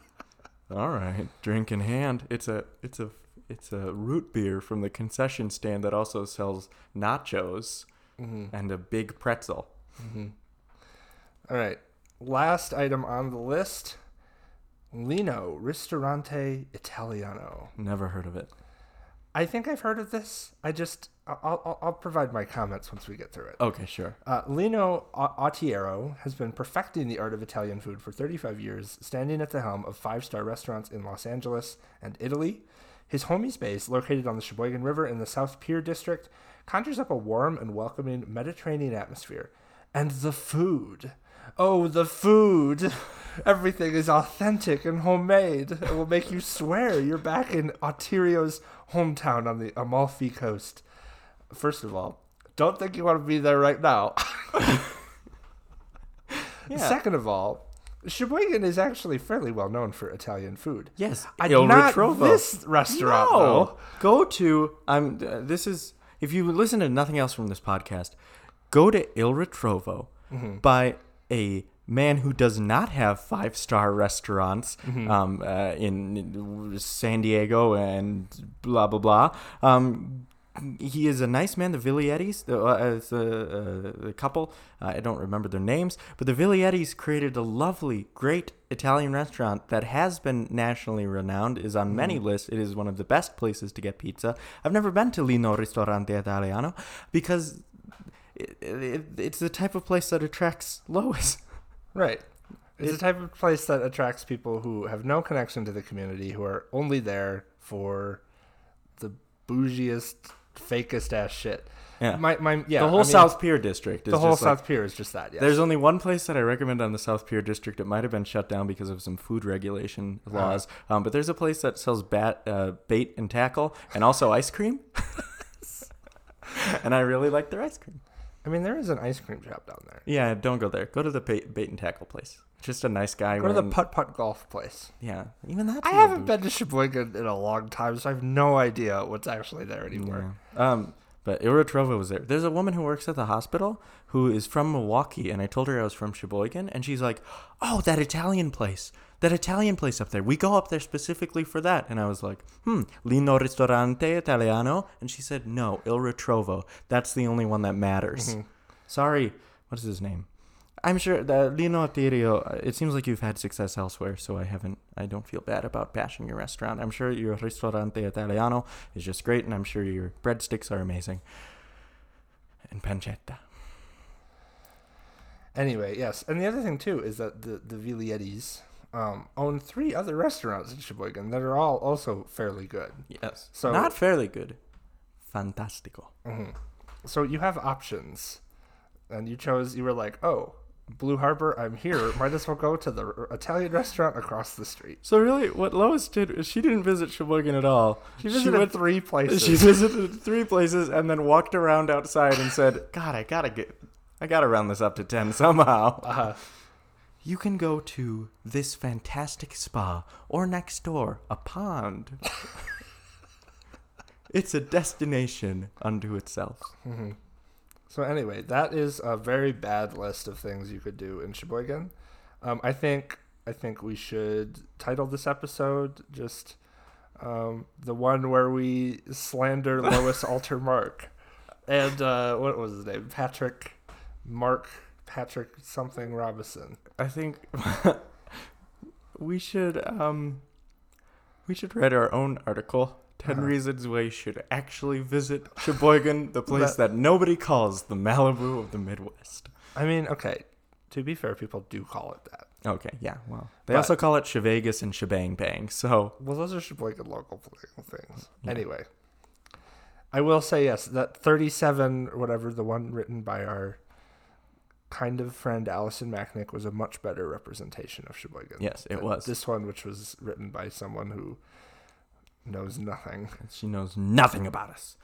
[LAUGHS] All right, drink in hand. It's a, it's a, it's a root beer from the concession stand that also sells nachos and a big pretzel. All right. Last item on the list Lino Ristorante Italiano. Never heard of it. I think I've heard of this. I just I'll I'll, I'll provide my comments once we get through it. Okay, sure. Uh, Lino Autiero has been perfecting the art of Italian food for 35 years, standing at the helm of five star restaurants in Los Angeles and Italy. His homie's base, located on the Sheboygan River in the South Pier district, conjures up a warm and welcoming Mediterranean atmosphere. And the food. Oh, the food! [LAUGHS] Everything is authentic and homemade. It will make you swear you're back in Autiero's hometown on the Amalfi coast. First of all, don't think you want to be there right now. [LAUGHS] Yeah. Second of all, Sheboygan is actually fairly well known for Italian food. Yes, I, Il not Ritrovo. this restaurant no. though. Go to I'm. Uh, this is if you listen to nothing else from this podcast, go to Il Ritrovo Mm-hmm. by a man who does not have five star restaurants Mm-hmm. um, uh, in San Diego and blah blah blah. Um, he is a nice man. The Vigliettis, the, uh, uh, the, uh, the couple, uh, I don't remember their names, but the Vigliettis created a lovely, great Italian restaurant that has been nationally renowned, is on many lists. It is one of the best places to get pizza. I've never been to Lino Ristorante Italiano because it, it, it's the type of place that attracts Lois. [LAUGHS] Right. It's It- the type of place that attracts people who have no connection to the community, who are only there for the bougiest, fakest ass shit. Yeah. My, my, yeah. the whole I mean, South Pier district is the whole just like- South Pier is just that. Yes. There's only one place that I recommend on the South Pier district. It might have been shut down because of some food regulation laws. Um, but there's a place that sells bat, uh, bait and tackle and also ice cream. [LAUGHS] and I really like their ice cream. I mean, there is an ice cream shop down there. Yeah, don't go there. Go to the bait, bait and tackle place. Just a nice guy. Go to the wearing- putt putt golf place. Yeah, even that's. I haven't been to Sheboygan in a long time, so I have no idea what's actually there anymore. Um, but Il Ritrovo was there. There's a woman who works at the hospital who is from Milwaukee, and I told her I was from Sheboygan, and she's like, "Oh, that Italian place, that Italian place up there. We go up there specifically for that." And I was like, "Hmm, Lino Ristorante Italiano," and she said, "No, Il Ritrovo. That's the only one that matters." Sorry, what is his name? I'm sure that Lino Attirio, uh, it seems like you've had success elsewhere, so I haven't, I don't feel bad about bashing your restaurant. I'm sure your Ristorante Italiano is just great, and I'm sure your breadsticks are amazing. And pancetta. Anyway, yes, and the other thing too is that the the Vigliettis um, own three other restaurants in Sheboygan that are all also fairly good. Yes. So- Not fairly good. Fantastico. hmm So you have options, and you chose. You were like, oh, Blue Harbor, I'm here. Might as well go to the Italian restaurant across the street. So really, what Lois did is she didn't visit Sheboygan at all. She visited went- three places. She visited three places and then walked around outside and said, "God, I gotta get, I gotta round this up to ten somehow." uh, You can go to this fantastic spa or next door, a pond. [LAUGHS] it's a destination unto itself. mhm. So anyway, that is a very bad list of things you could do in Sheboygan. Um, I think I think we should title this episode just um, the one where we slander [LAUGHS] Lois Alter Mark and uh, what was his name? Patrick Mark Patrick something Robinson. I think [LAUGHS] we should um we should write our own article. 10 Uh-huh. reasons why you should actually visit Sheboygan, the [LAUGHS] place that nobody calls the Malibu of the Midwest. I mean, okay. To be fair, people do call it that. Okay, yeah, well. They But- also call it Shevegas and Shebang Bang. So, Well, those are Sheboygan local things. Yeah. Anyway, I will say yes. That thirty-seven, or whatever, the one written by our kind of friend Allison Macknick, was a much better representation of Sheboygan. yes, it was. This one, which was written by someone who knows nothing. She knows nothing about us.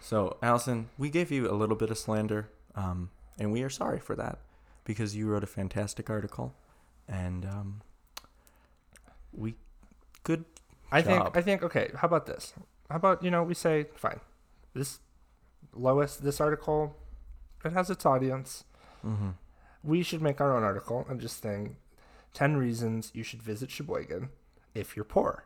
So, Allison, we gave you a little bit of slander, um, and we are sorry for that because you wrote a fantastic article, and um, we good. I think. I think. Okay. How about this? How about you know we say fine. This Lois, this article, it has its audience. Mm-hmm. we should make our own article and just think 10 reasons you should visit Sheboygan if you're poor.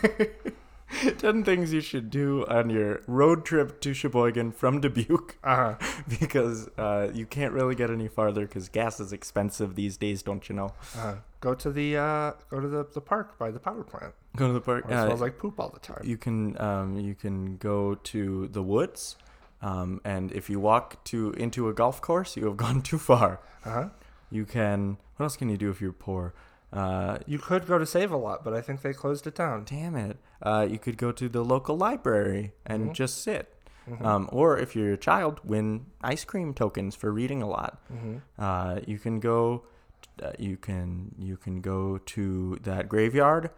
[LAUGHS] [LAUGHS] 10 things you should do on your road trip to Sheboygan from Dubuque [LAUGHS] Uh-huh. because uh, you can't really get any farther because gas is expensive these days, don't you know? Uh-huh. Go to the uh, go to the, the park by the power plant. Go to the park. It Uh, smells like poop all the time. you can um, you can go to the woods, um, and if you walk to into a golf course, you have [LAUGHS] gone too far. Uh-huh. You can. What else can you do if you're poor? Uh, You could go to Save a Lot, but I think they closed it down. damn it. Uh, you could go to the local library and Mhm. just sit. Mhm. Um, or if you're a child, win ice cream tokens for reading a lot. hmm Uh, you can go. Uh, you can you can go to that graveyard.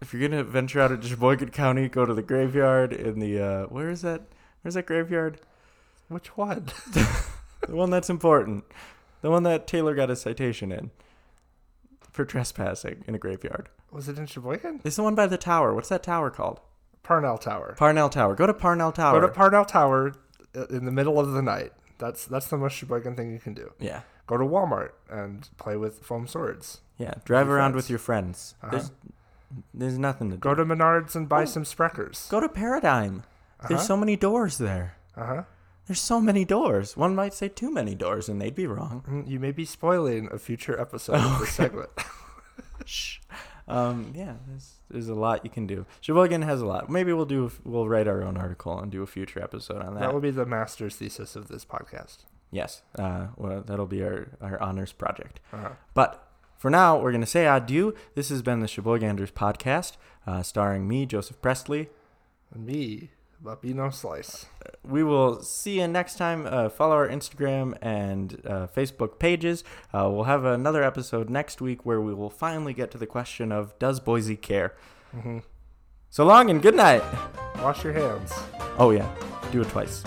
If you're gonna venture out of Sheboygan County, go to the graveyard in the uh, where is that? Where's that graveyard? Which one? [LAUGHS] The one that's important. The one that Taylor got a citation in for trespassing in a graveyard. Was it in Sheboygan? It's the one by the tower. What's that tower called? Parnell Tower. Parnell Tower. Go to Parnell Tower. Go to Parnell Tower uh, in the middle of the night. That's that's the most Sheboygan thing you can do. yeah. Go to Walmart and play with foam swords. Yeah. Drive around friends. with your friends. Uh-huh. There's there's nothing to do. Go to Menards and buy Oh. some Sprechers. Go to Paradigm. There's Uh-huh. so many doors there. Uh huh. There's so many doors. One might say too many doors, and they'd be wrong. Mm, You may be spoiling a future episode of this segment. [LAUGHS] [LAUGHS] Shh. Um, yeah, there's, there's a lot you can do. Sheboygan has a lot. Maybe we'll do. We'll write our own article and do a future episode on that. that will be the master's thesis of this podcast. yes. Uh, well, that'll be our our honors project. Uh-huh. But for now, we're gonna say adieu. This has been the Sheboyganders podcast, uh, starring me, Joseph Presley. And me, Lapino Slice. We will see you next time. Uh, follow our Instagram and uh, Facebook pages. Uh, we'll have another episode next week where we will finally get to the question of Does Boise care? hmm So long and good night. Wash your hands. Oh, yeah. Do it twice.